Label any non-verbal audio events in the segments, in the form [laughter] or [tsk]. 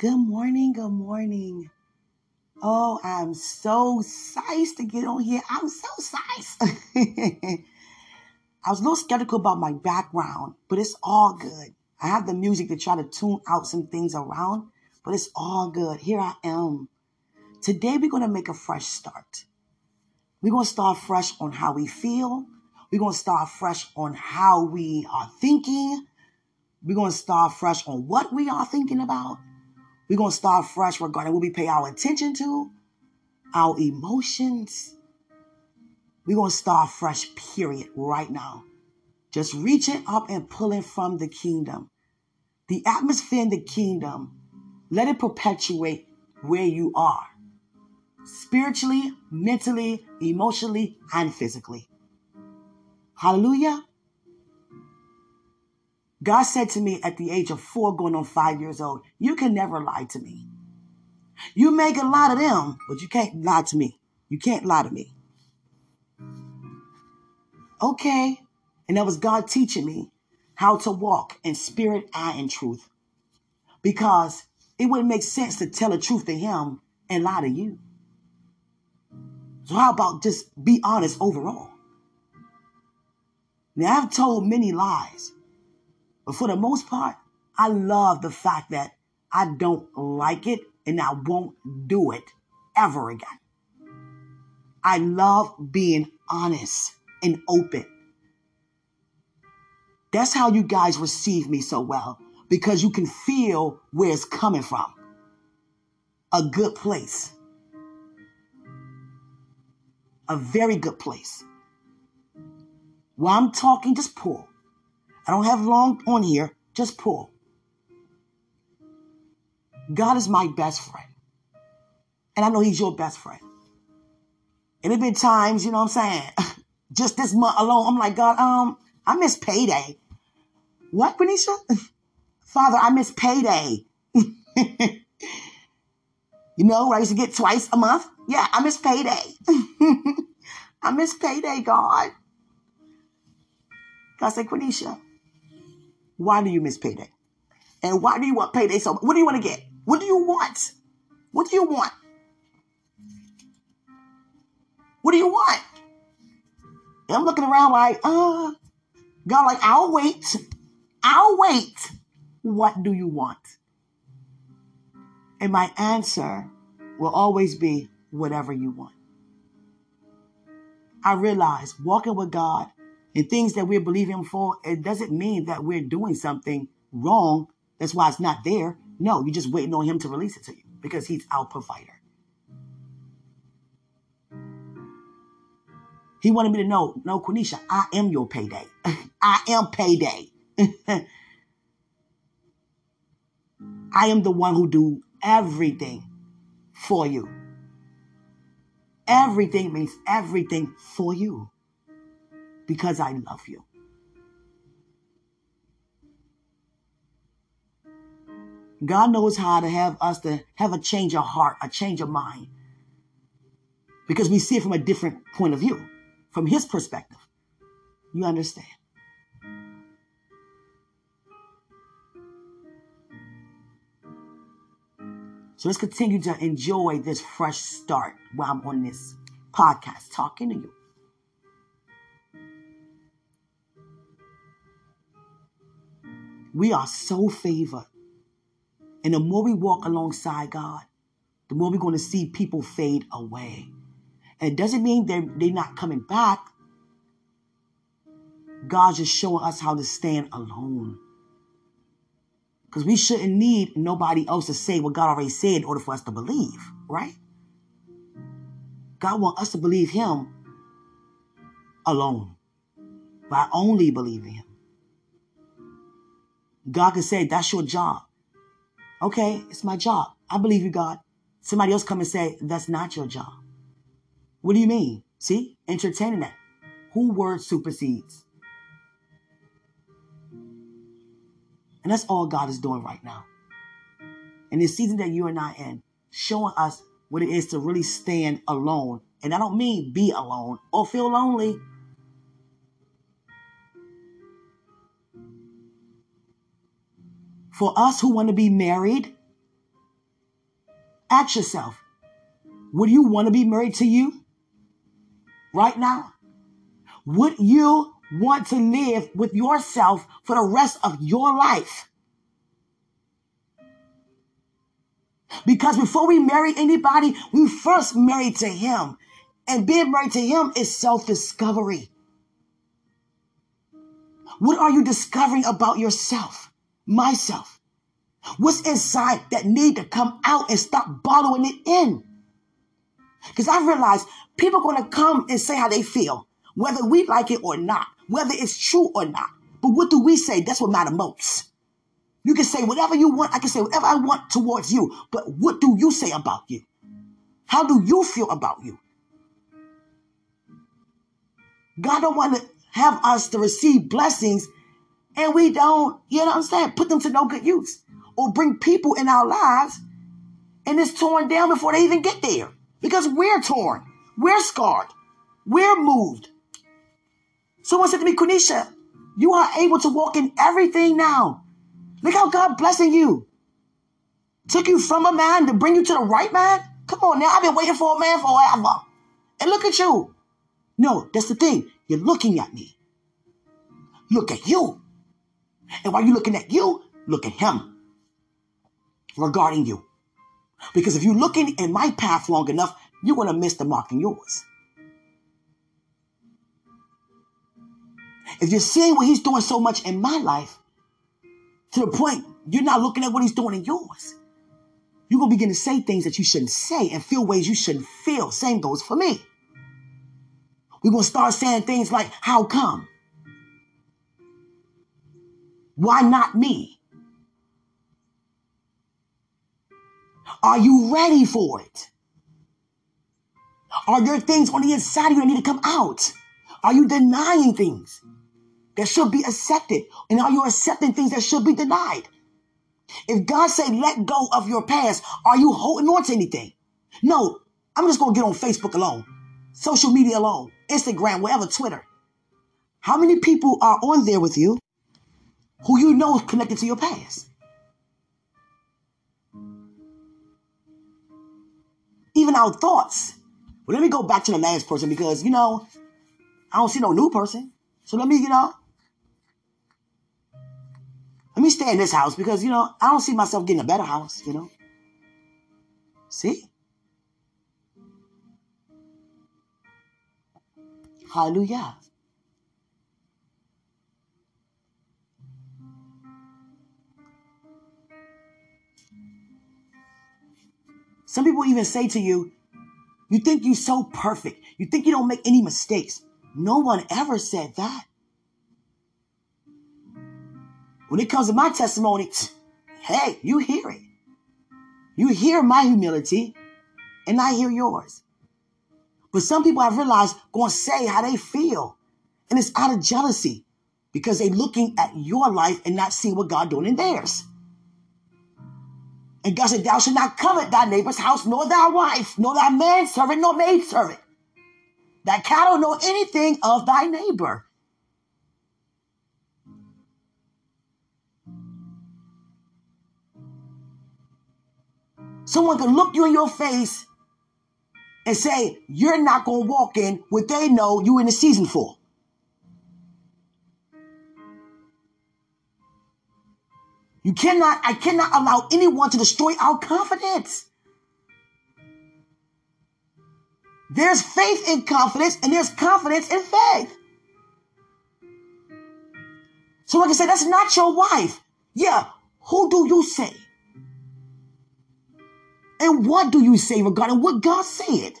Good morning, good morning. Oh, I'm so sized to get on here. I'm so sized. [laughs] I was a little skeptical about my background, but it's all good. I have the music to try to tune out some things around, but it's all good. Here I am. Today, we're going to make a fresh start. We're going to start fresh on how we feel. We're going to start fresh on how we are thinking. We're going to start fresh on what we are thinking about. We're going to start fresh regarding what we pay our attention to, our emotions. We're going to start fresh, period, right now. Just reaching up and pulling from the kingdom. The atmosphere in the kingdom, let it perpetuate where you are spiritually, mentally, emotionally, and physically. Hallelujah. God said to me at the age of four, going on five years old, You can never lie to me. You make a lot of them, but you can't lie to me. You can't lie to me. Okay. And that was God teaching me how to walk in spirit eye, and truth. Because it wouldn't make sense to tell the truth to him and lie to you. So how about just be honest overall? Now I've told many lies, but for the most part, I love the fact that I don't like it and I won't do it ever again. I love being honest and open. That's how you guys receive me so well because you can feel where it's coming from. A good place. A very good place. While I'm talking, just pull. I don't have long on here, just pull. God is my best friend. And I know He's your best friend. And there been times, you know what I'm saying? [laughs] Just this month alone, I'm like, God, um, I miss payday. What, Benicia? [laughs] Father, I miss payday. [laughs] you know, where I used to get twice a month. Yeah, I miss payday. I miss payday, God. God said, Quenisha, why do you miss payday? And why do you want payday so What do you want to get? What do you want? What do you want? What do you want? And I'm looking around like, uh, God, like, I'll wait. I'll wait. What do you want? And my answer will always be whatever you want. I realize walking with God and things that we're believing for, it doesn't mean that we're doing something wrong. That's why it's not there. No, you're just waiting on Him to release it to you because He's our provider. He wanted me to know, no, Quenisha, I am your payday. [laughs] I am payday. [laughs] I am the one who do everything for you. Everything means everything for you because I love you. God knows how to have us to have a change of heart, a change of mind. Because we see it from a different point of view, from his perspective. You understand? So let's continue to enjoy this fresh start while I'm on this podcast talking to you. We are so favored. And the more we walk alongside God, the more we're going to see people fade away. And it doesn't mean they're, they're not coming back. God's just showing us how to stand alone. Because we shouldn't need nobody else to say what God already said in order for us to believe, right? God wants us to believe Him alone by only believing Him. God can say, That's your job. Okay, it's my job. I believe you, God. Somebody else come and say, That's not your job. What do you mean? See, entertaining that. Who word supersedes? And that's all God is doing right now. In the season that you and I in, showing us what it is to really stand alone. And I don't mean be alone or feel lonely. For us who want to be married, Ask yourself, would you want to be married to you right now? Would you want to live with yourself for the rest of your life? Because before we marry anybody, we first marry to him. And being married to him is self-discovery. What are you discovering about yourself? Myself. What's inside that need to come out and stop bottling it in? Because I realize people are going to come and say how they feel, whether we like it or not, whether it's true or not. But what do we say? That's what matters most. You can say whatever you want. I can say whatever I want towards you. But what do you say about you? How do you feel about you? God don't want to have us to receive blessings and we don't, you know what I'm saying, put them to no good use or bring people in our lives and it's torn down before they even get there because we're torn, we're scarred, we're moved. Someone said to me, Quenisha, you are able to walk in everything now. Look how God blessing you. Took you from a man to bring you to the right man. Come on now, I've been waiting for a man forever. And look at you. No, that's the thing. You're looking at me. Look at you. And while you're looking at you, look at him regarding you. Because if you're looking in my path long enough, you're going to miss the mark in yours. If you're seeing what he's doing so much in my life, to the point you're not looking at what he's doing in yours. You're going to begin to say things that you shouldn't say and feel ways you shouldn't feel. Same goes for me. We're going to start saying things like, how come? Why not me? Are you ready for it? Are there things on the inside of you that need to come out? Are you denying things? that should be accepted? And are you accepting things that should be denied? If God said, let go of your past, are you holding on to anything? No, I'm just to get on Facebook alone, social media alone, Instagram, wherever, Twitter. How many people are on there with you who you know is connected to your past? Even our thoughts. Well, let me go back to the last person because, you know, I don't see no new person. So let me, you know, let me stay in this house because, you know, I don't see myself getting a better house, you know. See? Hallelujah. Some people even say to you, you think you're so perfect. You think you don't make any mistakes. No one ever said that. When it comes to my testimony, [tsk] hey, you hear it. You hear my humility, and I hear yours. But some people I've realized going to say how they feel. And it's out of jealousy because they're looking at your life and not seeing what God doing in theirs. And God said, Thou shalt not covet thy neighbor's house, nor thy wife, nor thy manservant, nor maidservant, thy cattle, nor anything of thy neighbor. Someone can look you in your face and say, you're not going to walk in what they know you're in the season for. You cannot, I cannot allow anyone to destroy our confidence. There's faith in confidence and there's confidence in faith. So I can say, that's not your wife. Yeah, who do you say? And what do you say regarding what God said?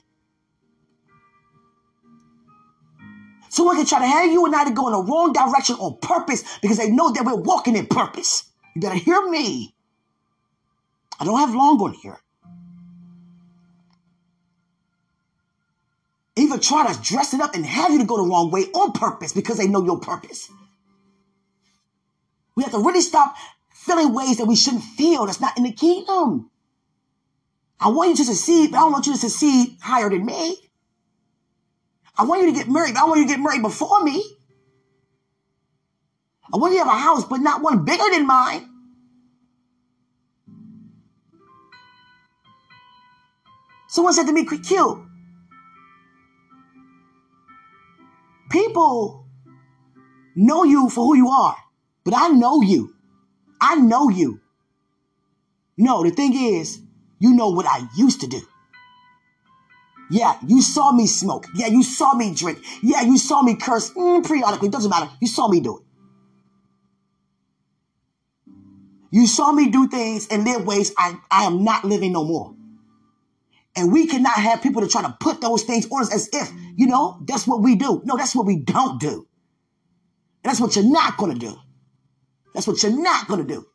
Someone can try to have you and I to go in the wrong direction on purpose because they know that we're walking in purpose. You better hear me. I don't have long on here. Even try to dress it up and have you to go the wrong way on purpose because they know your purpose. We have to really stop feeling ways that we shouldn't feel that's not in the kingdom. I want you to succeed, but I don't want you to succeed higher than me. I want you to get married, but I want you to get married before me. I want you to have a house, but not one bigger than mine. Someone said to me, Q, people know you for who you are, but I know you. I know you. No, the thing is, you know what I used to do. Yeah, you saw me smoke. Yeah, you saw me drink. Yeah, you saw me curse mm, periodically. Doesn't matter. You saw me do it. You saw me do things and live ways I, I am not living no more. And we cannot have people to try to put those things on us as if, you know, that's what we do. No, that's what we don't do. That's what you're not going to do. That's what you're not going to do.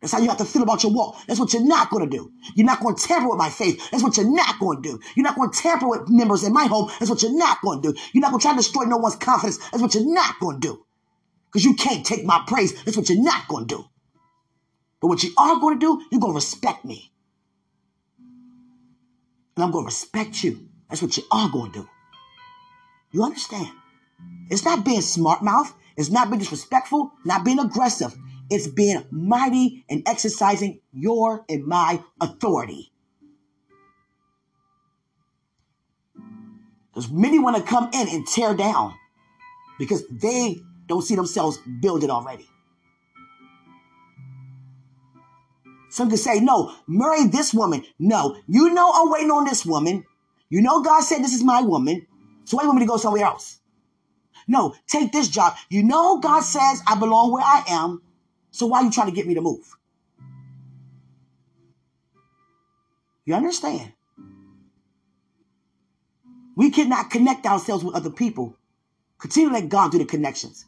That's how you have to feel about your walk. That's what you're not going to do. You're not going to tamper with my faith. That's what you're not going to do. You're not going to tamper with members in my home. That's what you're not going to do. You're not going to try to destroy no one's confidence. That's what you're not going to do. Because you can't take my praise. That's what you're not going to do. But what you are going to do, you're going to respect me. And I'm going to respect you. That's what you are going to do. You understand? It's not being smart mouth. It's not being disrespectful, not being aggressive. It's being mighty and exercising your and my authority. Because many want to come in and tear down because they don't see themselves building already. Some can say, no, marry this woman. No, you know I'm waiting on this woman. You know God said this is my woman. So why you want me to go somewhere else? No, take this job. You know God says I belong where I am. So why are you trying to get me to move? You understand? We cannot connect ourselves with other people. Continue to let God do the connections.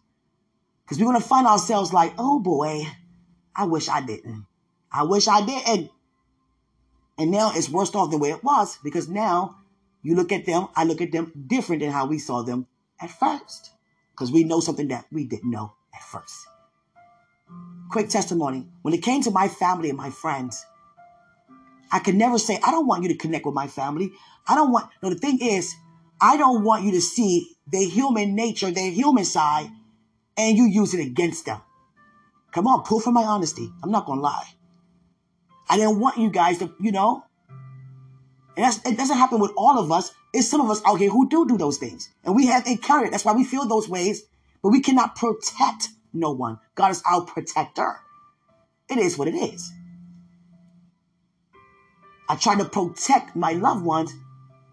Because we're going to find ourselves like, oh boy, I wish I didn't. I wish I didn't. And now it's worse off than the way it was because now you look at them, I look at them different than how we saw them at first because we know something that we didn't know at first. Quick testimony when it came to my family and my friends, I could never say, I don't want you to connect with my family. I don't want, no, the thing is, I don't want you to see their human nature, their human side, and you use it against them. Come on, pull from my honesty. I'm not going to lie. I didn't want you guys to, you know, and that's, it doesn't happen with all of us. It's some of us out here who do do those things. And we have encountered. That's why we feel those ways. But we cannot protect no one. God is our protector. It is what it is. I try to protect my loved ones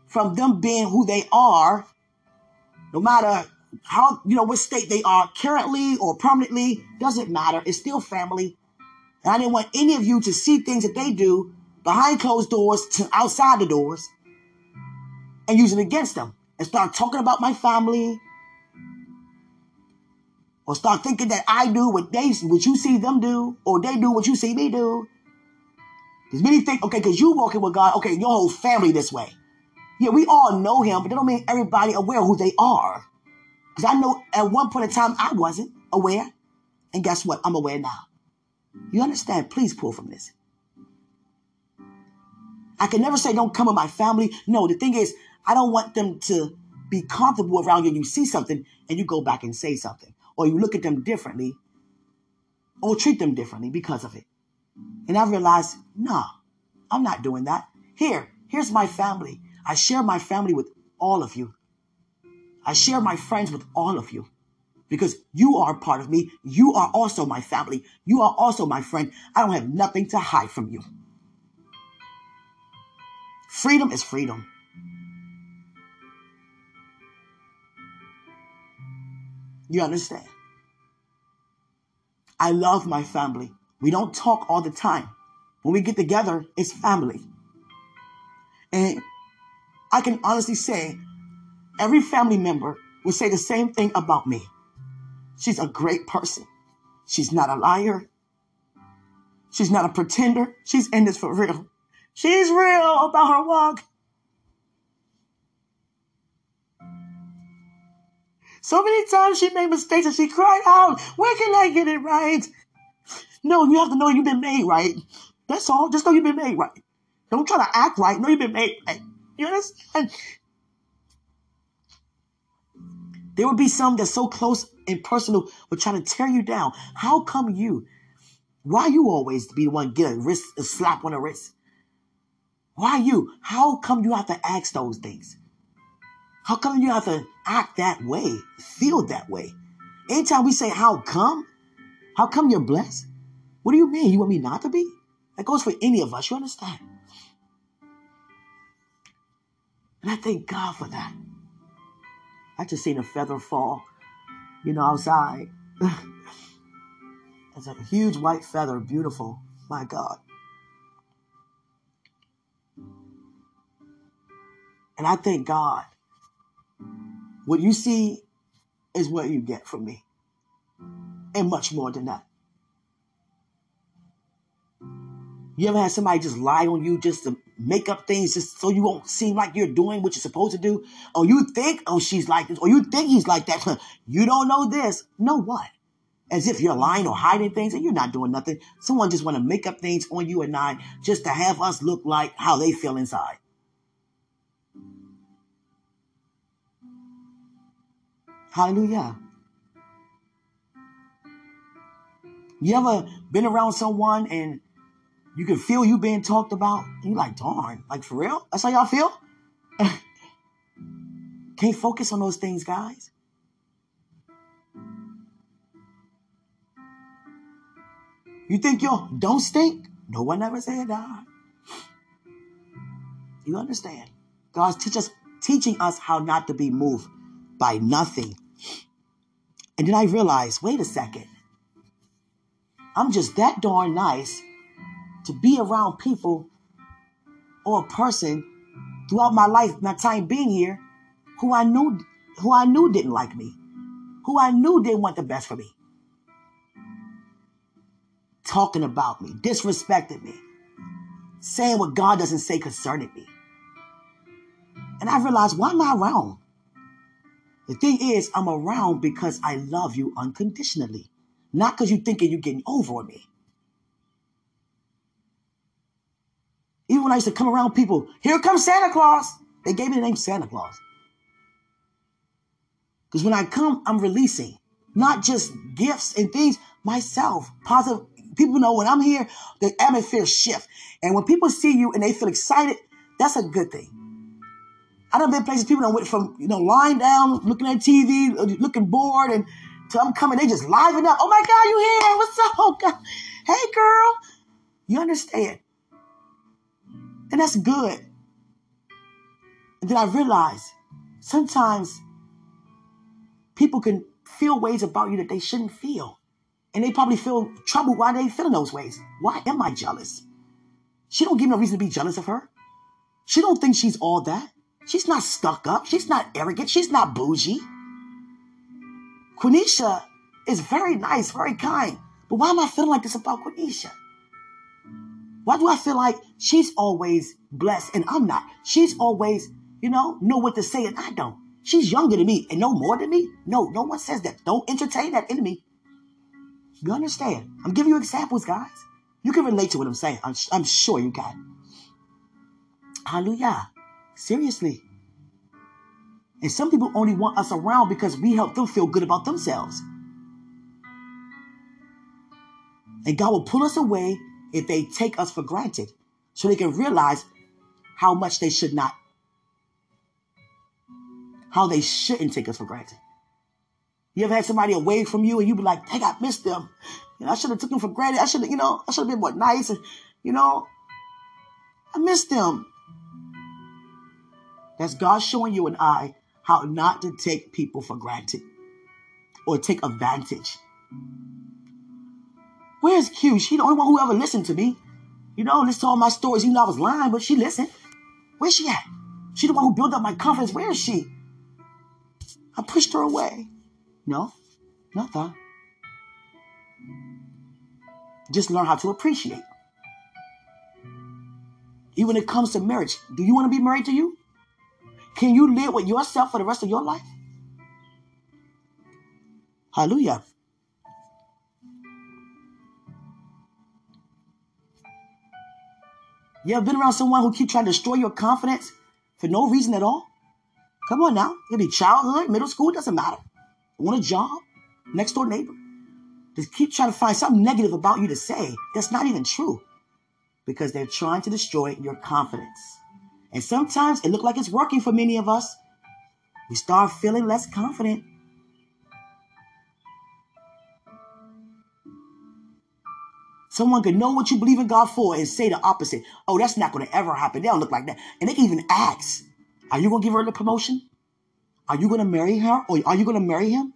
from them being who they are, no matter how, you know, what state they are currently or permanently, doesn't matter. It's still family. And I didn't want any of you to see things that they do behind closed doors to outside the doors and use it against them and start talking about my family or start thinking that I do what they what you see them do or they do what you see me do. Because many think, okay, because you walking with God, okay, your whole family this way. Yeah, we all know him, but that don't mean everybody aware who they are. Because I know at one point in time I wasn't aware. And guess what? I'm aware now. You understand? Please pull from this. I can never say don't come with my family. No, the thing is, I don't want them to be comfortable around you you see something and you go back and say something. Or you look at them differently or treat them differently because of it. And I realized, nah, I'm not doing that. Here, here's my family. I share my family with all of you. I share my friends with all of you because you are part of me. You are also my family. You are also my friend. I don't have nothing to hide from you. Freedom is freedom. You understand? I love my family. We don't talk all the time. When we get together, it's family. And I can honestly say every family member will say the same thing about me. She's a great person. She's not a liar. She's not a pretender. She's in this for real. She's real about her walk. So many times she made mistakes and she cried out, Where can I get it right? No, you have to know you've been made right. That's all. Just know you've been made right. Don't try to act right. Know you've been made right. You understand? There would be some that's so close and personal would try to tear you down. How come you? Why you always be the one get a wrist, a slap on the wrist? Why you? How come you have to ask those things? How come you have to act that way, feel that way? Anytime we say, How come? How come you're blessed? What do you mean? You want me not to be? That goes for any of us. You understand? And I thank God for that. I just seen a feather fall, you know, outside. [laughs] it's a huge white feather, beautiful. My God. And I thank God. What you see is what you get from me. And much more than that. You ever had somebody just lie on you just to make up things just so you won't seem like you're doing what you're supposed to do? Or you think, oh, she's like this, or you think he's like that. [laughs] You don't know this. Know what? As if you're lying or hiding things and you're not doing nothing. Someone just want to make up things on you and I just to have us look like how they feel inside. Hallelujah. You ever been around someone and you can feel you being talked about. You like, darn, like for real? That's how y'all feel? [laughs] Can't focus on those things, guys. You think you don't stink? No one ever said that. You understand? God's teach us, teaching us how not to be moved by nothing. And then I realized, wait a second. I'm just that darn nice to be around people or a person throughout my life, my time being here, who I knew who I knew didn't like me, who I knew didn't want the best for me. Talking about me, disrespecting me, saying what God doesn't say concerning me. And I realized, why am I around? The thing is, I'm around because I love you unconditionally, not because you thinking you're getting over on me. Even when I used to come around people, here comes Santa Claus. They gave me the name Santa Claus. Because when I come, I'm releasing not just gifts and things, myself, positive. People know when I'm here, the atmosphere shift. And when people see you and they feel excited, that's a good thing. I done been places people done went from, you know, lying down, looking at TV, looking bored, and to I'm coming, they just liven up. Oh my God, you here? What's up? God. [laughs] Hey girl. You understand? And that's good. And then I realized sometimes people can feel ways about you that they shouldn't feel. And they probably feel trouble why they feeling those ways. Why am I jealous? She don't give me no reason to be jealous of her. She don't think she's all that. She's not stuck up. She's not arrogant. She's not bougie. Quenisha is very nice, very kind. But why am I feeling like this about Quenisha? Why do I feel like she's always blessed and I'm not? She's always, you know, know what to say and I don't. She's younger than me and no more than me. No, no one says that. Don't entertain that enemy. You understand? I'm giving you examples, guys. You can relate to what I'm saying. I'm, I'm sure you can. Hallelujah. Seriously. And some people only want us around because we help them feel good about themselves. And God will pull us away if they take us for granted so they can realize how much they should not, how they shouldn't take us for granted. You ever had somebody away from you and you be like, dang, I missed them. You know, I should have took them for granted. I should have, you know, I should have been more nice. And, you know, I missed them. That's God showing you and I how not to take people for granted or take advantage. Where's Q? She the only one who ever listened to me. You know, listen to all my stories. Even though I was lying, but she listened. Where's she at? She the one who built up my confidence. Where is she? I pushed her away. No, nothing. Just learn how to appreciate. Even when it comes to marriage, do you want to be married to you? Can you live with yourself for the rest of your life? Hallelujah. You ever been around someone who keep trying to destroy your confidence for no reason at all? Come on now. It could be childhood, middle school, doesn't matter. Want a job? Next door neighbor. Just keep trying to find something negative about you to say that's not even true. because they're trying to destroy your confidence. And sometimes it looks like it's working for many of us. We start feeling less confident. Someone could know what you believe in God for and say the opposite. Oh, that's not going to ever happen. They don't look like that. And they can even ask, Are you going to give her the promotion? Are you going to marry her or are you going to marry him?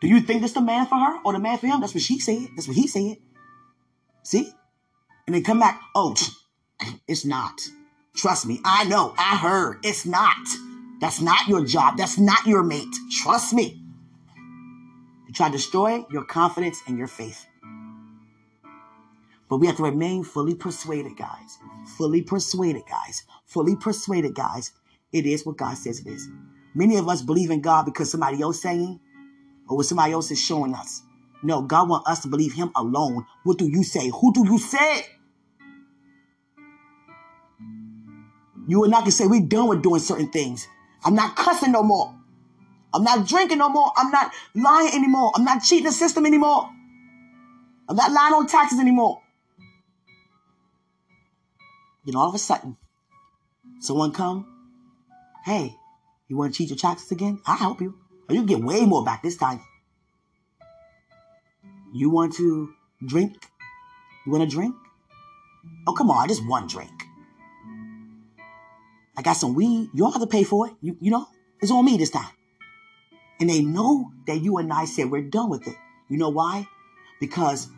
Do you think that's the man for her or the man for him? That's what she said. That's what he said. See? And they come back, oh, [sniffs] it's not. Trust me, I know, I heard. It's not. That's not your job. That's not your mate. Trust me. They try to destroy your confidence and your faith. But we have to remain fully persuaded, guys. Fully persuaded, guys. Fully persuaded, guys. It is what God says it is. Many of us believe in God because somebody else saying or what somebody else is showing us. No, God wants us to believe Him alone. What do you say? Who do you say? You and I can say we're done with doing certain things. I'm not cussing no more. I'm not drinking no more. I'm not lying anymore. I'm not cheating the system anymore. I'm not lying on taxes anymore. Then all of a sudden, someone come, hey, you want to cheat your taxes again? I'll help you. Or you get way more back this time. You want to drink? You want to drink? Oh, come on, just one drink. I got some weed. You don't have to pay for it. You, you know, it's on me this time. And they know that you and I said we're done with it. You know why? Because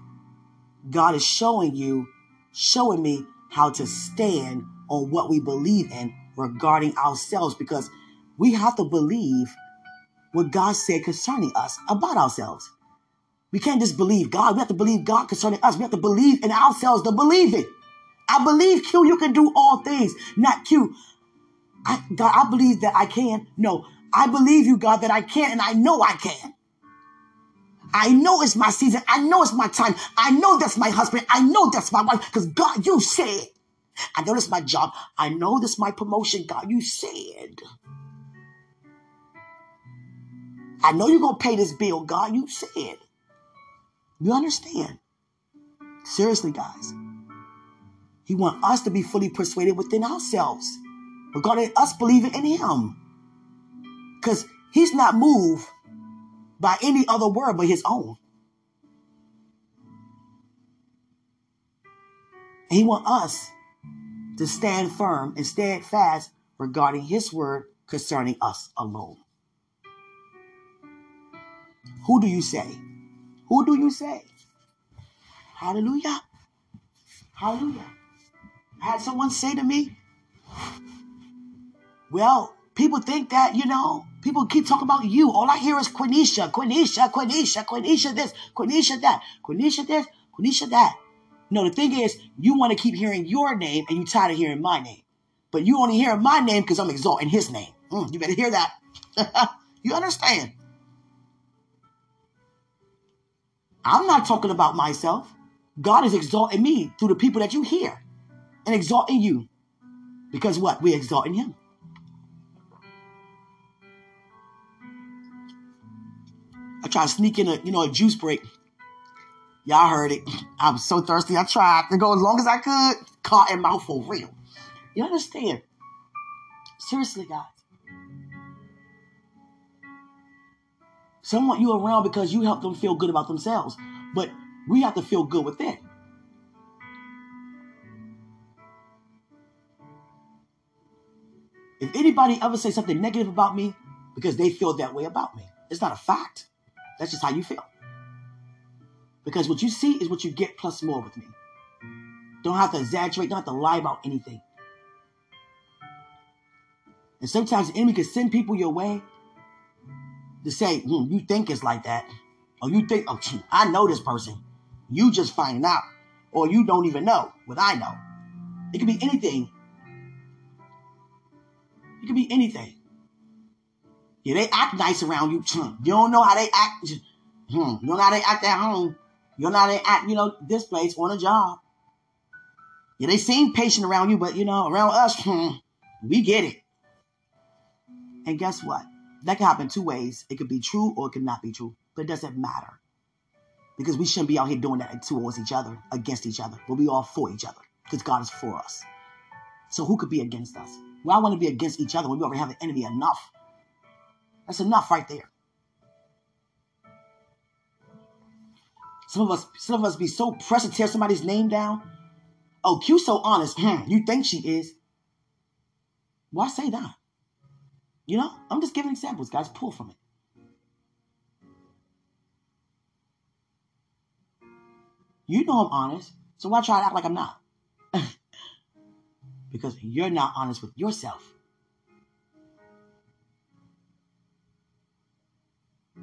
God is showing you, showing me how to stand on what we believe in regarding ourselves because we have to believe what God said concerning us about ourselves. We can't just believe God. We have to believe God concerning us. We have to believe in ourselves to believe it. I believe Q, you can do all things. Not Q. I, God, I believe that I can. No, I believe you, God, that I can, and I know I can. I know it's my season. I know it's my time. I know that's my husband. I know that's my wife. Because God, you said. I know that's my job. I know this my promotion. God, you said. I know you're going to pay this bill, God. You said. You understand? Seriously, guys. He wants us to be fully persuaded within ourselves regarding us believing in him. Because he's not moved by any other word but his own. And he wants us to stand firm and steadfast regarding his word concerning us alone. Who do you say? Who do you say? Hallelujah. Hallelujah. I had someone say to me, well, people think that, you know, people keep talking about you. All I hear is Quenisha, Quenisha, Quenisha, Quenisha this, Quenisha that, Quenisha this, Quenisha that. No, the thing is, you want to keep hearing your name and you tired of hearing my name. But you only hear my name because I'm exalting his name. Mm, you better hear that. [laughs] you understand? I'm not talking about myself. God is exalting me through the people that you hear and exalting you. Because what? We're exalting him. I tried to sneak in a, you know, a juice break. Y'all heard it. [clears throat] I was so thirsty. I tried to go as long as I could. Caught in mouth for real. You understand? Seriously, guys. Some want you around because you help them feel good about themselves. But we have to feel good with within. If anybody ever say something negative about me because they feel that way about me, it's not a fact. That's just how you feel. Because what you see is what you get plus more with me. Don't have to exaggerate, don't have to lie about anything. And sometimes the enemy can send people your way to say, hmm, you think it's like that. Or you think, oh, gee, I know this person. You just finding out. Or you don't even know what I know. It could be anything. It could be anything. Yeah, they act nice around you. You don't know how they act. You don't know how they act at home. You don't know how they act, you know, this place on a job. Yeah, they seem patient around you, but you know, around us, we get it. And guess what? That can happen two ways. It could be true or it could not be true, but it doesn't matter. Because we shouldn't be out here doing that towards each other, against each other, but we all for each other because God is for us. So who could be against us? Well, I want to be against each other when we already have an enemy enough. That's enough right there. Some of us, some of us be so pressed to tear somebody's name down. Oh, Q so honest. Hmm, you think she is? Why say that? You know, I'm just giving examples, guys. Pull from it. You know I'm honest, so why try to act like I'm not? [laughs] because you're not honest with yourself.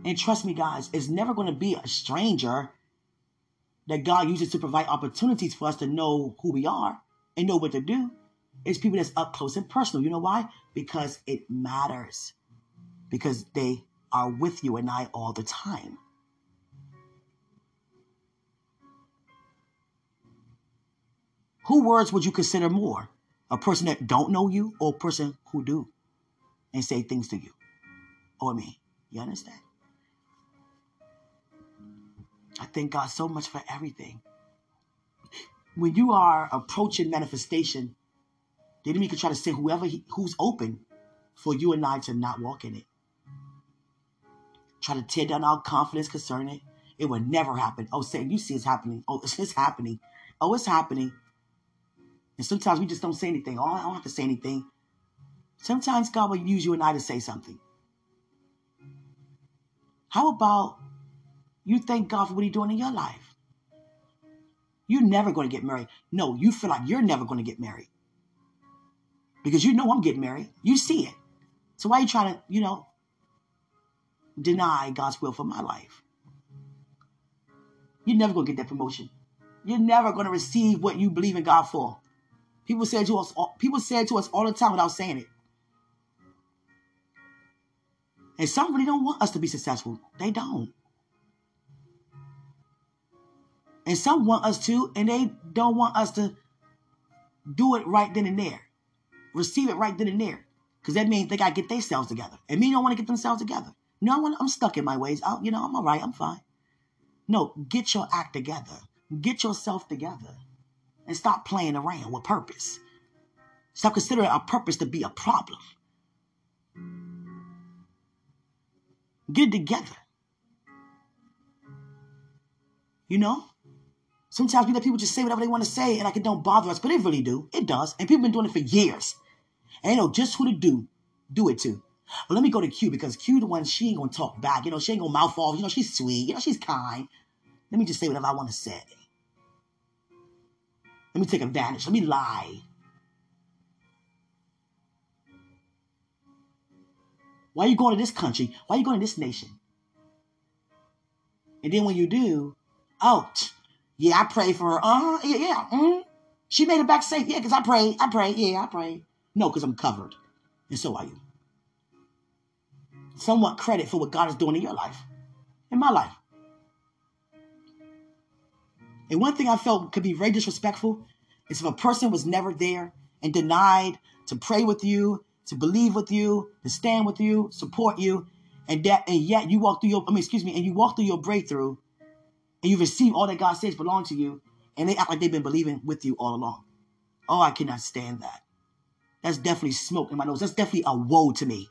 And trust me, guys, it's never going to be a stranger that God uses to provide opportunities for us to know who we are and know what to do. It's people that's up close and personal. You know why? Because it matters. Because they are with you and I all the time. Who words would you consider more? A person that don't know you or a person who do and say things to you or me? You understand? I thank God so much for everything. When you are approaching manifestation, the enemy can try to say whoever he, who's open for you and I to not walk in it. Try to tear down our confidence concerning it. It will never happen. Oh, say you see it's happening. Oh, it's, it's happening. Oh, it's happening. And sometimes we just don't say anything. Oh, I don't have to say anything. Sometimes God will use you and I to say something. How about you thank God for what He's doing in your life? You're never going to get married. No, you feel like you're never going to get married. Because you know I'm getting married. You see it. So why are you trying to, you know, deny God's will for my life? You're never going to get that promotion. You're never going to receive what you believe in God for. People say to us, uh, people say to us all the time without saying it. And some really don't want us to be successful. They don't. And some want us to, and they don't want us to do it right then and there. Receive it right then and there. Because that means they got to get themselves together. And me don't want to get themselves together. No, I'm stuck in my ways. I, you know, I'm all right. I'm fine. No, get your act together. Get yourself together and stop playing around with purpose. Stop considering our purpose to be a problem. Get together. You know? Sometimes we let people just say whatever they want to say and like it don't bother us, but it really do. It does. And people been doing it for years. And they know just who to do, do it to. But let me go to Q because Q the one she ain't gonna talk back. You know, she ain't gonna mouth off. You know, she's sweet. You know, she's kind. Let me just say whatever I want to say. Let me take advantage. Let me lie. Why are you going to this country? Why are you going to this nation? And then when you do, oh, yeah, I pray for her. Uh, yeah, yeah. Mm. She made it back safe. Yeah, because I pray. I pray. Yeah, I pray. No, because I'm covered. And so are you. Somewhat credit for what God is doing in your life, in my life. And one thing I felt could be very disrespectful is if a person was never there and denied to pray with you, to believe with you, to stand with you, support you, and that and yet you walk through your I mean excuse me, and you walk through your breakthrough and you receive all that God says belong to you, and they act like they've been believing with you all along. Oh, I cannot stand that. That's definitely smoke in my nose. That's definitely a woe to me.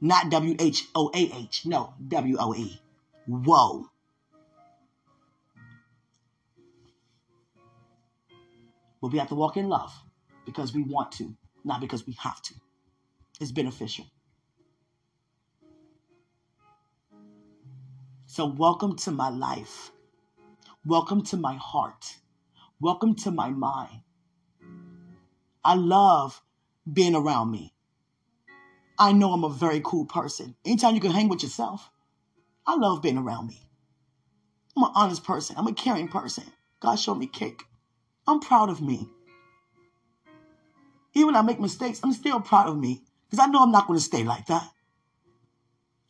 Not W H O A H. No, W O E. Whoa. But we have to walk in love because we want to, not because we have to. It's beneficial. So, welcome to my life. Welcome to my heart. Welcome to my mind. I love being around me. I know I'm a very cool person. Anytime you can hang with yourself, I love being around me. I'm an honest person. I'm a caring person. God showed me cake. I'm proud of me. Even when I make mistakes, I'm still proud of me because I know I'm not going to stay like that.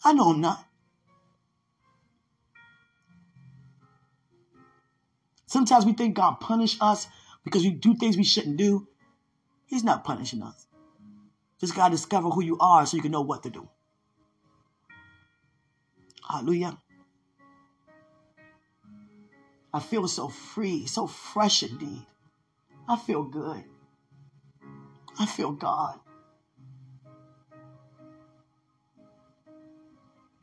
I know I'm not. Sometimes we think God punish us because we do things we shouldn't do. He's not punishing us. Just got to discover who you are so you can know what to do. Hallelujah. I feel so free, so fresh indeed. I feel good. I feel God.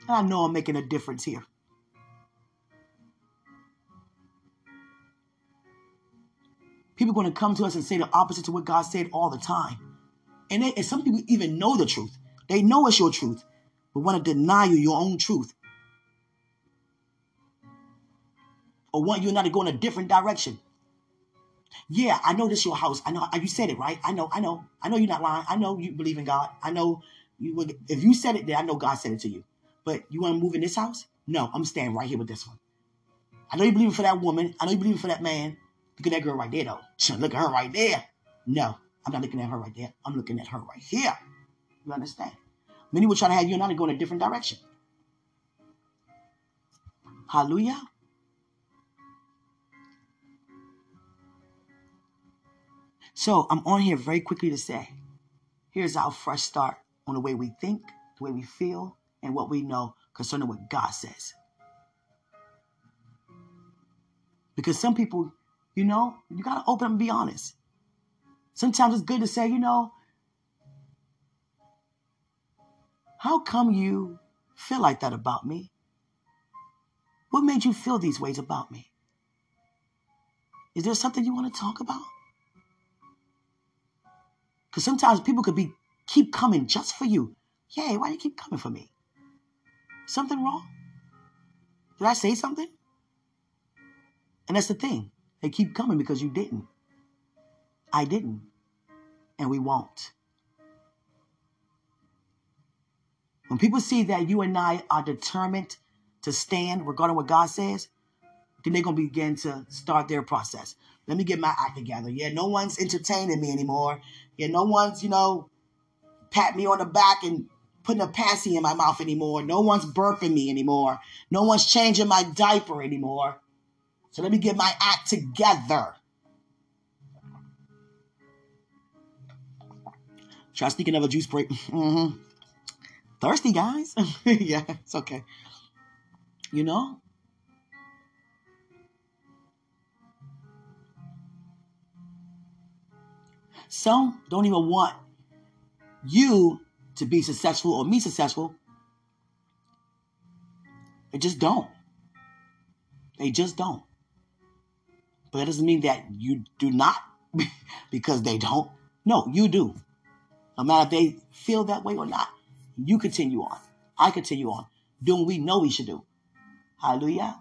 And I know I'm making a difference here. People are going to come to us and say the opposite to what God said all the time. And, they, and some people even know the truth. They know it's your truth, but want to deny you your own truth. Or want you I to go in a different direction. Yeah, I know this your house. I know you said it right. I know, I know, I know you're not lying. I know you believe in God. I know you would if you said it, then I know God said it to you. But you want to move in this house? No, I'm staying right here with this one. I know you believe for that woman. I know you believe for that man. Look at that girl right there, though. Look at her right there. No, I'm not looking at her right there. I'm looking at her right here. You understand? Many will try to have you and I to go in a different direction. Hallelujah. So I'm on here very quickly to say, here's our fresh start on the way we think, the way we feel, and what we know concerning what God says. Because some people, you know, you got to open up and be honest. Sometimes it's good to say, you know, how come you feel like that about me? What made you feel these ways about me? Is there something you want to talk about? Because sometimes people could be keep coming just for you. Yay, why do you keep coming for me? Something wrong? Did I say something? And that's the thing. They keep coming because you didn't. I didn't. And we won't. When people see that you and I are determined to stand regarding what God says, then they're going to begin to start their process. Let me get my act together. Yeah, no one's entertaining me anymore. Yeah, no one's, you know, pat me on the back and putting a passy in my mouth anymore. No one's burping me anymore. No one's changing my diaper anymore. So let me get my act together. Try sneak another juice break. [laughs] Mm-hmm. Thirsty, guys. [laughs] yeah, it's okay. You know? Some don't even want you to be successful or me successful. They just don't. They just don't. But that doesn't mean that you do not [laughs] because they don't. No, you do. No matter if they feel that way or not, you continue on. I continue on doing what we know we should do. Hallelujah.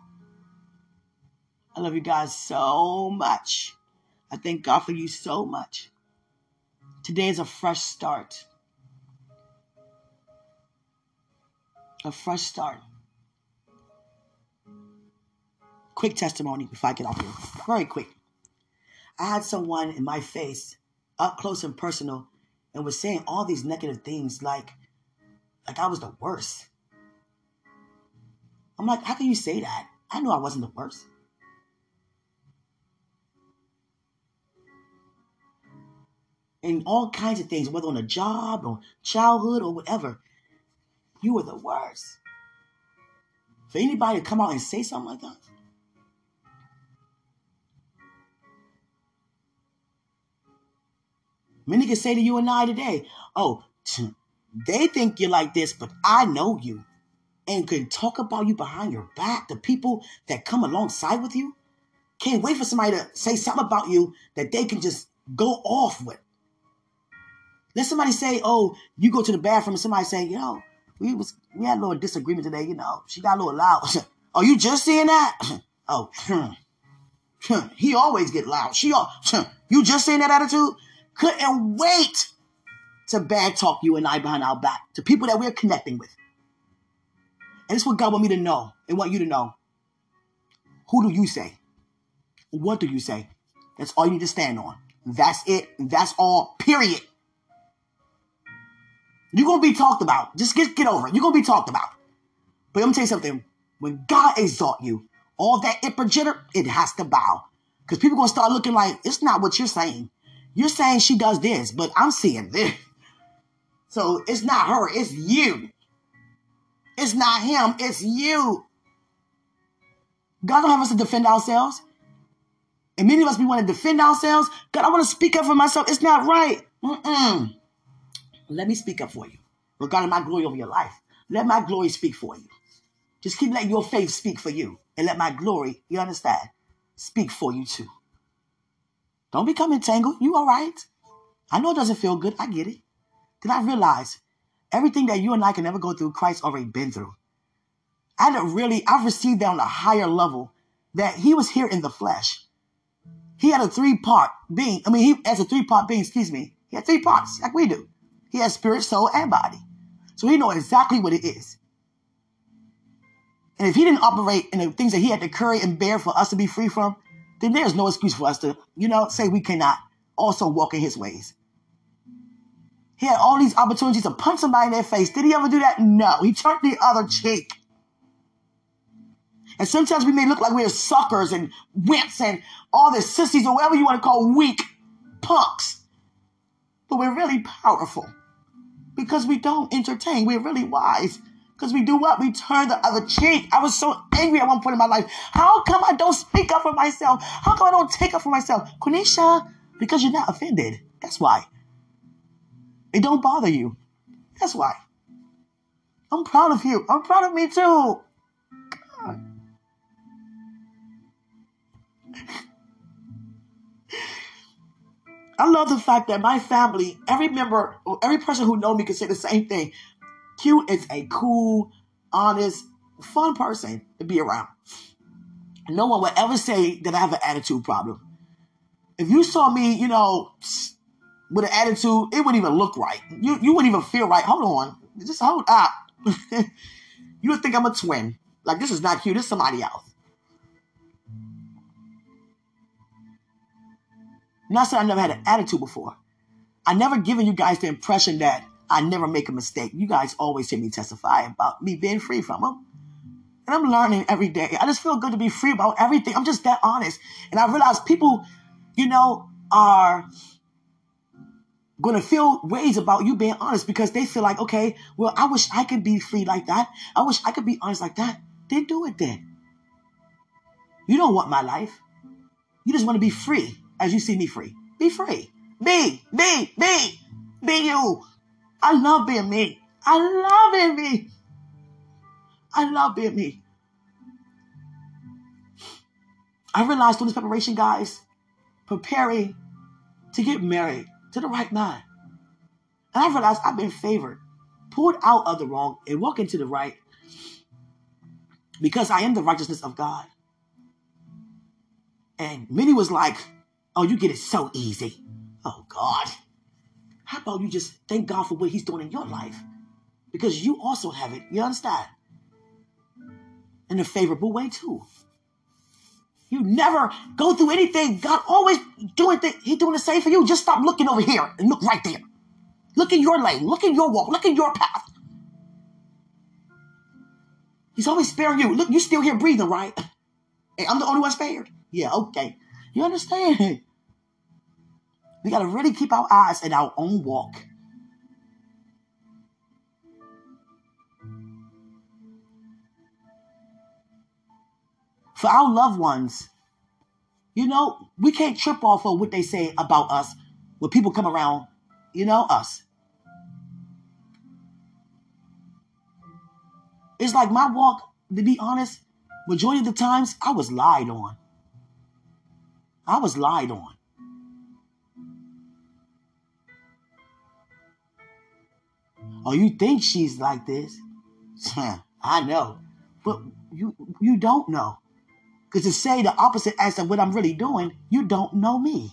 I love you guys so much. I thank God for you so much. Today is a fresh start. A fresh start. Quick testimony before I get off here. Very quick. I had someone in my face, up close and personal, and was saying all these negative things like, like I was the worst. I'm like, how can you say that? I knew I wasn't the worst. and all kinds of things, whether on a job or childhood or whatever. You were the worst. For anybody to come out and say something like that. Many can say to you and I today, oh, they think you're like this, but I know you and can talk about you behind your back. The people that come alongside with you can't wait for somebody to say something about you that they can just go off with. Let somebody say, "Oh, you go to the bathroom," and somebody say, "You know, we was we had a little disagreement today. You know, she got a little loud." [laughs] oh, you just seeing that? [laughs] oh, hmm, hmm, he always get loud. She, all, [laughs] you just seeing that attitude? Couldn't wait to bad talk you and I behind our back to people that we're connecting with. And it's what God want me to know and want you to know. Who do you say? What do you say? That's all you need to stand on. That's it. That's all. Period. You're gonna be talked about. Just get get over it. You're gonna be talked about. But I'm gonna tell you something. When God exalt you, all that ipper jitter, it has to bow. Because people gonna start looking like it's not what you're saying. You're saying she does this, but I'm seeing this. So it's not her, it's you. It's not him, it's you. God don't have us to defend ourselves. And many of us, we want to defend ourselves. God, I want to speak up for myself. It's not right. Mm-mm. Let me speak up for you regarding my glory over your life. Let my glory speak for you. Just keep letting your faith speak for you and let my glory, you understand, speak for you too. Don't become entangled. You all right. I know it doesn't feel good. I get it. Because I realize everything that you and I can ever go through, Christ already been through. I had really, I've received that on a higher level that he was here in the flesh. He had a three part being. I mean, he has a three part being, excuse me. He had three parts, like we do. He has spirit, soul, and body. So he knows exactly what it is. And if he didn't operate in the things that he had to carry and bear for us to be free from, then there's no excuse for us to, you know, say we cannot also walk in his ways. He had all these opportunities to punch somebody in their face. Did he ever do that? No. He turned the other cheek. And sometimes we may look like we're suckers and wimps and all the sissies or whatever you want to call weak punks. But we're really powerful because we don't entertain. We're really wise because we do what? We turn the other cheek. I was so angry at one point in my life. How come I don't speak up for myself? How come I don't take up for myself? Quenisha, because you're not offended. That's why. It don't bother you. That's why. I'm proud of you. I'm proud of me too. God. [laughs] I love the fact that my family, every member, every person who know me can say the same thing. Q is a cool, honest, fun person to be around. No one would ever say that I have an attitude problem. If you saw me, you know, with an attitude, it wouldn't even look right. You you wouldn't even feel right. Hold on. Just hold up. [laughs] you would think I'm a twin. Like this is not cute. This is somebody else. Not saying I never had an attitude before. I never given you guys the impression that I never make a mistake. You guys always hear me testify about me being free from them. And I'm learning every day. I just feel good to be free about everything. I'm just that honest. And I realize people, you know, are going to feel ways about you being honest because they feel like, okay, well, I wish I could be free like that. I wish I could be honest like that. Then do it then. You don't want my life. You just want to be free as you see me free. Be free. Be, be, be, be you. I love being me. I love being me. I love being me. I realized through this preparation, guys, preparing to get married to the right man. And I realized I've been favored, pulled out of the wrong, and walk into the right because I am the righteousness of God. And many was like, oh, you get it so easy. Oh, God. How about you just thank God for what He's doing in your life? Because you also have it. You understand? In a favorable way, too. You never go through anything. God always doing things. He doing the same for you. Just stop looking over here and look right there. Look in your lane. Look in your walk. Look in your path. He's always sparing you. Look, you still here breathing, right? Hey, I'm the only one spared. Yeah, okay. You understand? We got to really keep our eyes in our own walk. For our loved ones, you know, we can't trip off of what they say about us when people come around, you know, us. It's like my walk, to be honest, majority of the times I was lied on. I was lied on. Oh, you think she's like this? [laughs] I know. But you you don't know. Because to say the opposite as to what I'm really doing, you don't know me.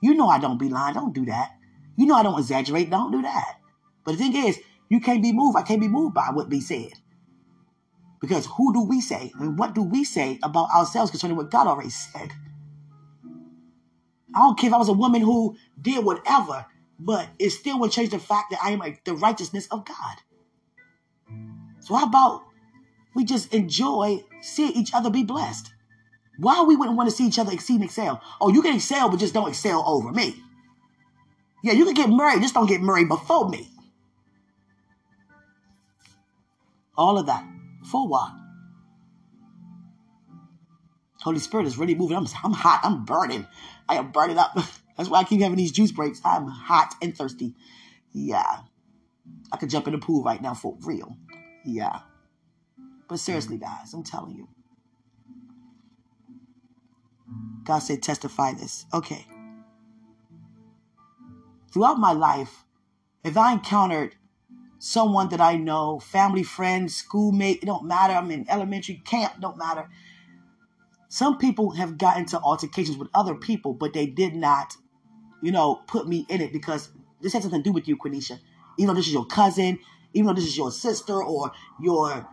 You know I don't be lying. Don't do that. You know I don't exaggerate. Don't do that. But the thing is, you can't be moved. I can't be moved by what be said. Because who do we say? And what do we say about ourselves concerning what God already said? I don't care if I was a woman who did whatever but it still would change the fact that I am the righteousness of God. So how about we just enjoy seeing each other be blessed? Why we wouldn't want to see each other exceed and excel? Oh, you can excel, but just don't excel over me. Yeah, you can get married, just don't get married before me. All of that. For what? Holy Spirit is really moving. I'm, I'm hot. I'm burning. I am burning up. [laughs] That's why I keep having these juice breaks. I'm hot and thirsty. Yeah. I could jump in the pool right now for real. Yeah. But seriously, guys, I'm telling you. God said, testify this. Okay. Throughout my life, if I encountered someone that I know, family, friends, schoolmate, it don't matter. I'm in elementary camp, don't matter. Some people have gotten to altercations with other people, but they did not, you know, put me in it because this has nothing to do with you, Quenisha. Even though this is your cousin, even though this is your sister or your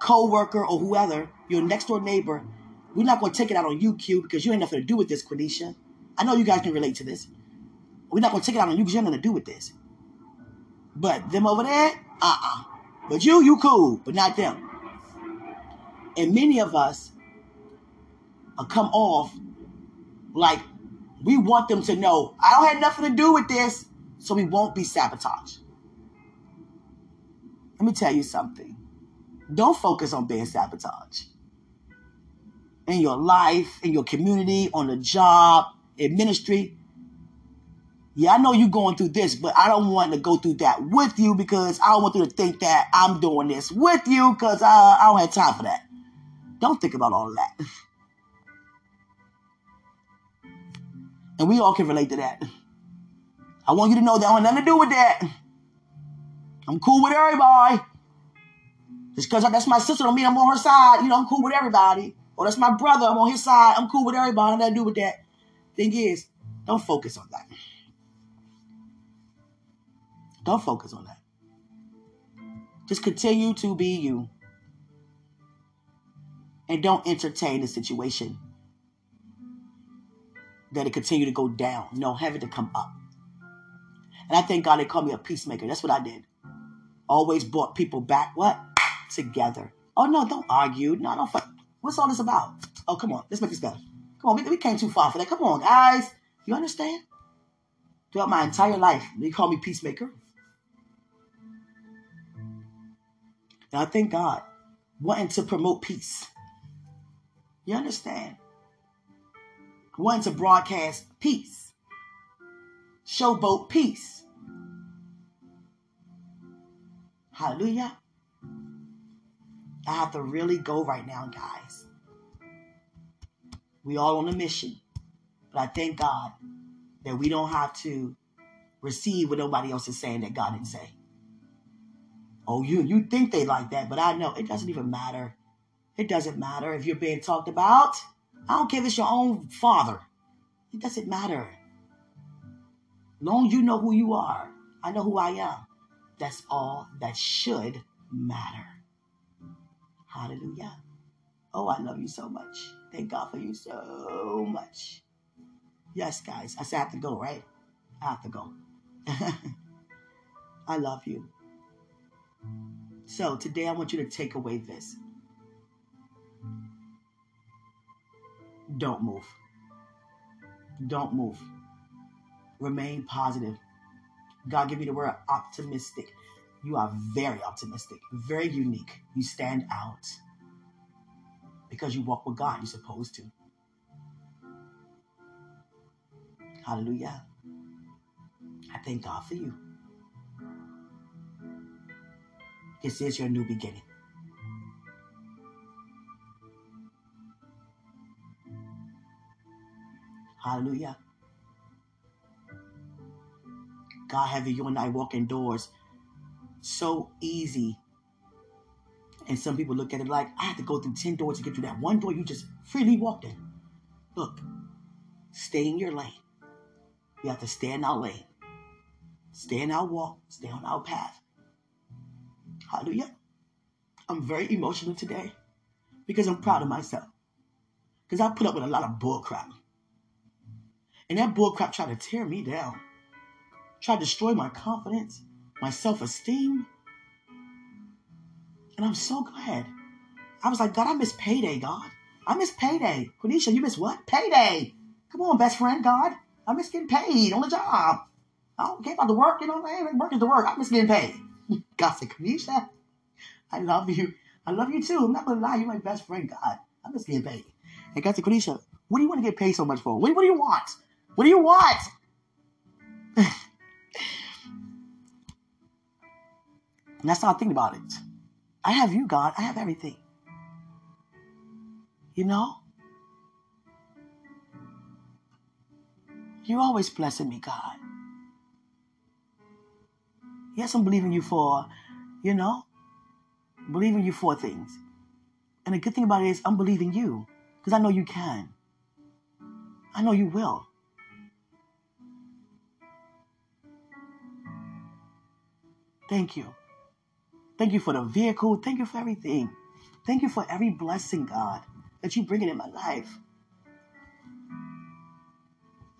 co-worker or whoever, your next door neighbor, we're not going to take it out on you, Q, because you ain't nothing to do with this, Quenisha. I know you guys can relate to this. We're not going to take it out on you because you ain't nothing to do with this. But them over there, uh-uh. But you, you cool, but not them. And many of us uh, come off like we want them to know I don't have nothing to do with this, so we won't be sabotaged. Let me tell you something. Don't focus on being sabotaged. In your life, in your community, on the job, in ministry, yeah, I know you're going through this, but I don't want to go through that with you because I don't want you to think that I'm doing this with you because I, I don't have time for that. Don't think about all of that. And we all can relate to that. I want you to know that I want nothing to do with that. I'm cool with everybody. Just because that's my sister don't mean I'm on her side. You know, I'm cool with everybody. Or that's my brother, I'm on his side. I'm cool with everybody. I nothing to do with that. Thing is, don't focus on that. Don't focus on that. Just continue to be you. And don't entertain the situation that it continue to go down. No, have it to come up. And I thank God they called me a peacemaker. That's what I did. Always brought people back, what? Together. Oh, no, don't argue. No, don't fight. What's all this about? Oh, come on. Let's make this better. Come on. We, we came too far for that. Come on, guys. You understand? Throughout my entire life, they call me peacemaker. And I thank God, wanting to promote peace. You understand? Wanting to broadcast peace, showboat peace. Hallelujah. I have to really go right now, guys. We all on a mission. But I thank God that we don't have to receive what nobody else is saying that God didn't say. Oh, you you think they like that, but I know it doesn't even matter. It doesn't matter if you're being talked about. I don't care if it's your own father. It doesn't matter. Long you know who you are. I know who I am. That's all that should matter. Hallelujah. Oh, I love you so much. Thank God for you so much. Yes, guys. I said I have to go, right? I have to go. [laughs] I love you. So today I want you to take away this. Don't move. Don't move. Remain positive. God give you the word optimistic. You are very optimistic, very unique. You stand out because you walk with God. You're supposed to. Hallelujah. I thank God for you. This is your new beginning. Hallelujah. God having you and I walking doors so easy. And some people look at it like, I have to go through 10 doors to get through that one door you just freely walked in. Look, stay in your lane. You have to stay in our lane. Stay in our walk. Stay on our path. Hallelujah. I'm very emotional today because I'm proud of myself. Because I put up with a lot of bull crap. And that bullcrap tried to tear me down, tried to destroy my confidence, my self esteem. And I'm so glad. I was like, God, I miss payday, God. I miss payday. Quenisha, you miss what? Payday. Come on, best friend, God. I miss getting paid on the job. I don't care about the work, you know what I mean? Work is the work. I miss getting paid. [laughs] God said, Quenisha, I love you. I love you too. I'm not gonna lie, you're my best friend. God, I'm just getting paid. Hey, guys, Quenisha, what do you want to get paid so much for? What, what do you want? What do you want? [sighs] and that's how I think about it. I have you, God. I have everything. You know? You're always blessing me, God. Yes, I'm believing you for, you know, believing you for things. And the good thing about it is I'm believing you because I know you can. I know you will. Thank you. Thank you for the vehicle. Thank you for everything. Thank you for every blessing, God, that you bring it in my life.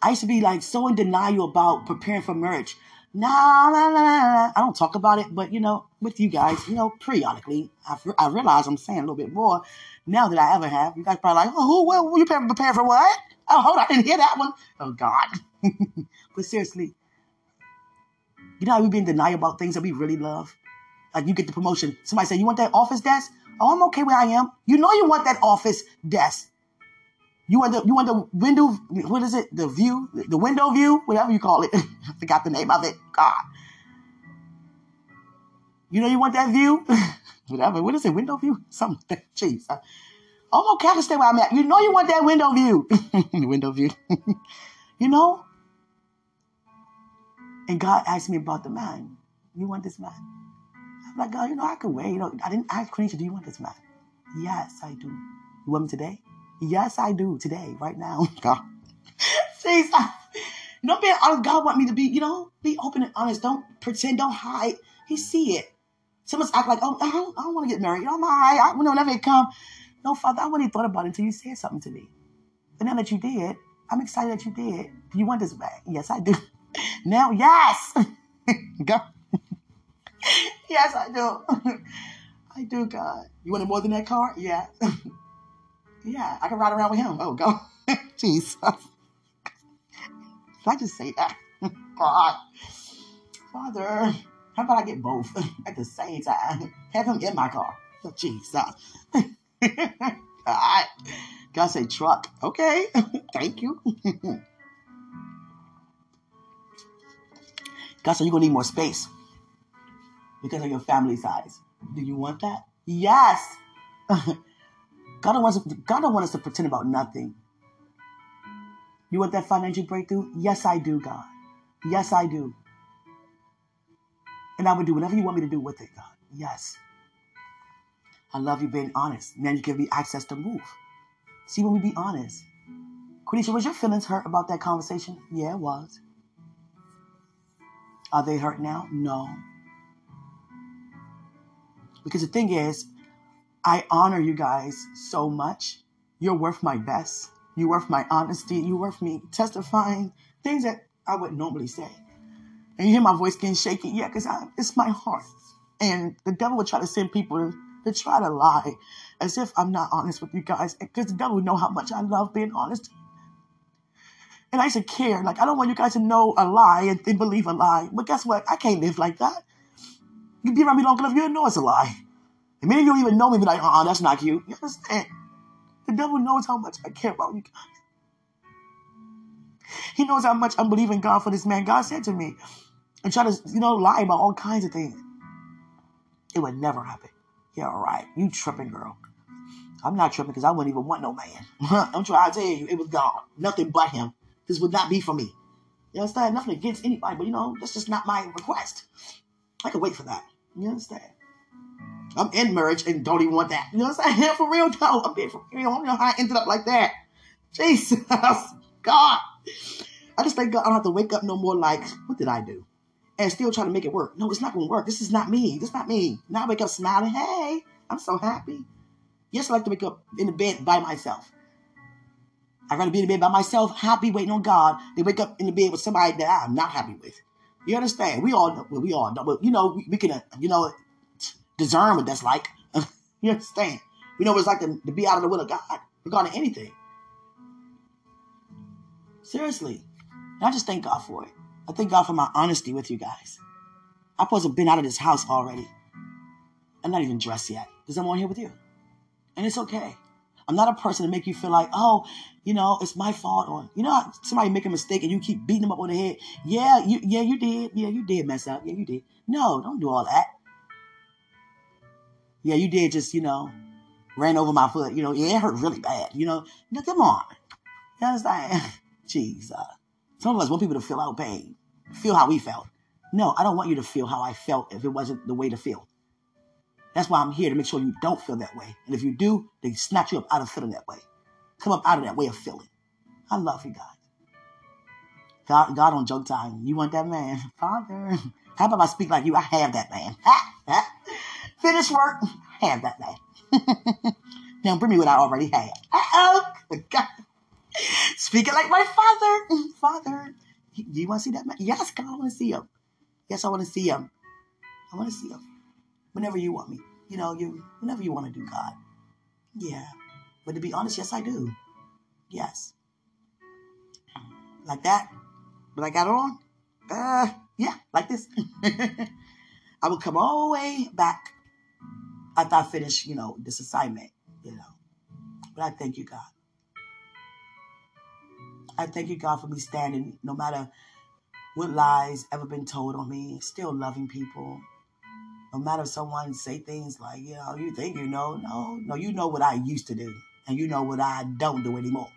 I used to be like so in denial about preparing for marriage. Nah, nah, nah, nah, I don't talk about it, but you know, with you guys, you know, periodically, I, I realize I'm saying a little bit more now than I ever have. You guys probably like, oh, who, were you preparing for what? Oh, hold on, I didn't hear that one. Oh, God. [laughs] but seriously, you know how we be in about things that we really love? Like you get the promotion. Somebody say, you want that office desk? Oh, I'm okay where I am. You know you want that office desk. You want the you want the window what is it? The view, the window view, whatever you call it. [laughs] I forgot the name of it. God. You know you want that view? [laughs] whatever. What is it? Window view? [laughs] Something. Jeez. I'm okay to stay where I'm at. You know you want that window view. The window view. you know? And God asked me about the man. You want this man? I'm like, God, you know, I could wait. You know, I didn't ask Quenisha, do you want this man? Yes, I do. You want me today? Yes, I do today, right now. [laughs] God. Jesus. Uh, you know, being honest, God want me to be, you know, be open and honest. Don't pretend, don't hide. He see it. Someone's act like, oh, I don't, don't want to get married. You know, I'm all right. I, know, never come. No, Father, I wouldn't even thought about it until you said something to me. But now that you did, I'm excited that you did. Do you want this back? Yes, I do. Now, yes. [laughs] Go. yes, I do. [laughs] I do, God. You wanted more than that car? Yeah. [laughs] Yeah, I can ride around with him. Oh, go. Jesus. Did I just say that? God. Father, how about I get both at the same time? Have him in my car. Oh, Jesus. God. God say truck. Okay. Thank you. God said you're to need more space because of your family size. Do you want that? Yes. [laughs] God don't, want us, God don't want us to pretend about nothing. You want that financial breakthrough? Yes, I do, God. Yes, I do. And I would do whatever you want me to do with it, God. Yes. I love you being honest. Now you give me access to move. See, when we be honest. Quenisha, was your feelings hurt about that conversation? Yeah, it was. Are they hurt now? No. Because the thing is, I honor you guys so much. You're worth my best. You're worth my honesty. You're worth me testifying things that I would normally say. And you hear my voice getting shaky. Yeah, because it's my heart. And the devil would try to send people to, to try to lie as if I'm not honest with you guys. Because the devil know how much I love being honest. And I should care. Like, I don't want you guys to know a lie and, and believe a lie. But guess what? I can't live like that. You be around me long enough, you'll know it's a lie. And many of you don't even know me, be like, uh-uh, that's not cute. You understand? The devil knows how much I care about you guys. He knows how much I'm believing God for this man. God said to me, and try to, you know, lie about all kinds of things. It would never happen. Yeah, all right. You tripping, girl. I'm not tripping because I wouldn't even want no man. [laughs] I'm trying to tell you, it was God. Nothing but him. This would not be for me. You understand? Nothing against anybody, but you know, that's just not my request. I could wait for that. You understand? I'm in marriage and don't even want that. You know what I'm saying? For real, though. I'm being for real. I don't know how I ended up like that. Jesus. [laughs] God. I just thank God I don't have to wake up no more like, what did I do? And still try to make it work. No, it's not going to work. This is not me. This is not me. Now I wake up smiling. Hey, I'm so happy. Yes, I like to wake up in the bed by myself. I'd rather be in the bed by myself, happy, waiting on God, than wake up in the bed with somebody that I'm not happy with. You understand? We all know. Well, we all know. But, you know, we, we can, uh, you know, discern what that's like. [laughs] you understand? We know what it's like to, to be out of the will of God regarding anything. Seriously. And I just thank God for it. I thank God for my honesty with you guys. I supposed to have been out of this house already. I'm not even dressed yet because I'm on here with you. And it's okay. I'm not a person to make you feel like, oh, you know, it's my fault. Or you know, somebody make a mistake and you keep beating them up on the head. Yeah, you, yeah, you did. Yeah, you did mess up. Yeah, you did. No, don't do all that. Yeah, you did. Just you know, ran over my foot. You know, yeah, it hurt really bad. You know, now, come on. You understand? [laughs] Jeez, some of us want people to feel our pain, feel how we felt. No, I don't want you to feel how I felt if it wasn't the way to feel. That's why I'm here to make sure you don't feel that way. And if you do, they snatch you up out of feeling that way. Come up out of that way of feeling. I love you, guys. God, God on joke time. You want that man? [laughs] Father. How about I speak like you? I have that man. [laughs] Finish work. Have that man. [laughs] now bring me what I already have. Oh, God. Speaking like my father. Father. You want to see that man? Yes, God, I want to see him. Yes, I want to see him. I want to see him whenever you want me. You know, you whenever you want to do God. Yeah. But to be honest, yes, I do. Yes. Like that. But I got on. Uh, yeah, like this. [laughs] I would come all the way back after I finish, you know, this assignment, you know. But I thank you, God. I thank you, God, for me standing no matter what lies ever been told on me, still loving people, no matter if someone say things like, you know, you think you know. No, no, you know what I used to do. And you know what I don't do anymore.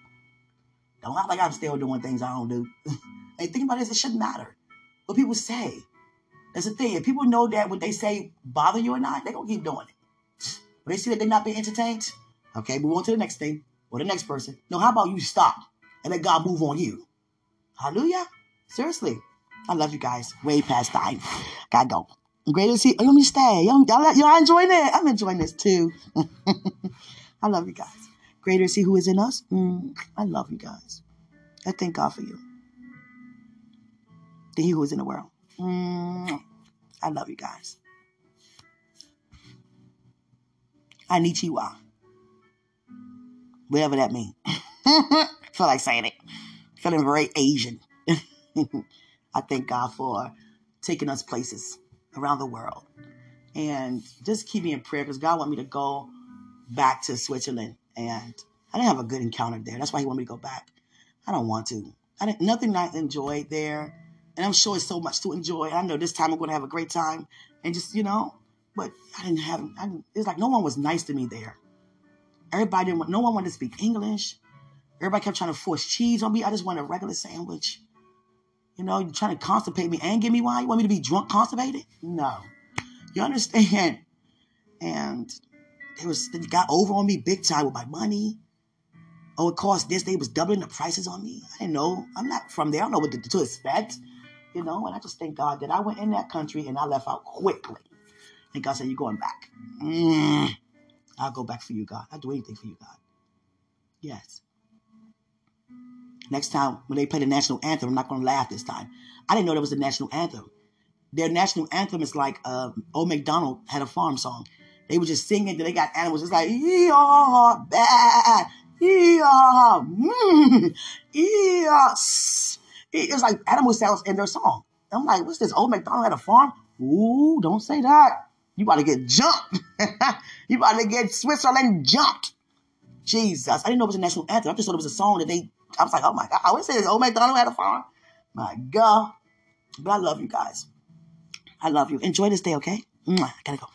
Don't act like I'm still doing things I don't do. [laughs] and think about this, it shouldn't matter. What people say. That's the thing. If people know that what they say bother you or not, they're gonna keep doing it. When they see that they're not being entertained, okay, move on to the next thing or the next person. No, how about you stop and let God move on you? Hallelujah. Seriously. I love you guys. Way past time. Gotta go. Great to see. Let me stay. Y'all, y'all, y'all enjoying it? I'm enjoying this too. [laughs] I love you guys. Greater see who is in us. Mm, I love you guys. I thank God for you. The He who is in the world. Mm, I love you guys. I need you all. Whatever that means. [laughs] Feel like saying it. Feeling very Asian. [laughs] I thank God for taking us places around the world. And just keep me in prayer because God want me to go back to Switzerland. And I didn't have a good encounter there. That's why He wanted me to go back. I don't want to. I didn't nothing I enjoyed there. And I'm sure it's so much to enjoy. I know this time I'm going to have a great time. And just, you know, but I didn't have, I didn't, it's like no one was nice to me there. Everybody didn't want, no one wanted to speak English. Everybody kept trying to force cheese on me. I just want a regular sandwich. You know, you're trying to constipate me and give me wine. You want me to be drunk, constipated? No. You understand? And it was they got over on me big time with my money. Oh, it cost this. They was doubling the prices on me. I didn't know. I'm not from there. I don't know what to, to expect. You know, and I just thank God that I went in that country and I left out quickly. And God said, You're going back. Mm, I'll go back for you, God. I'll do anything for you, God. Yes. Next time when they play the national anthem, I'm not going to laugh this time. I didn't know there was a national anthem. Their national anthem is like uh, Old McDonald had a farm song. They were just singing. They got animals. It's like ee-haw, bad, ee-haw, mm, ee-haw. It's like animal sounds in their song. I'm like, what's this? Old McDonald had a farm? Ooh, don't say that. You about to get jumped. [laughs] you about to get Switzerland jumped. Jesus, I didn't know it was a national anthem. I just thought it was a song that they I was like, oh my God. I say this old McDonald had a farm. My God. But I love you guys. I love you. Enjoy this day, okay? I gotta go.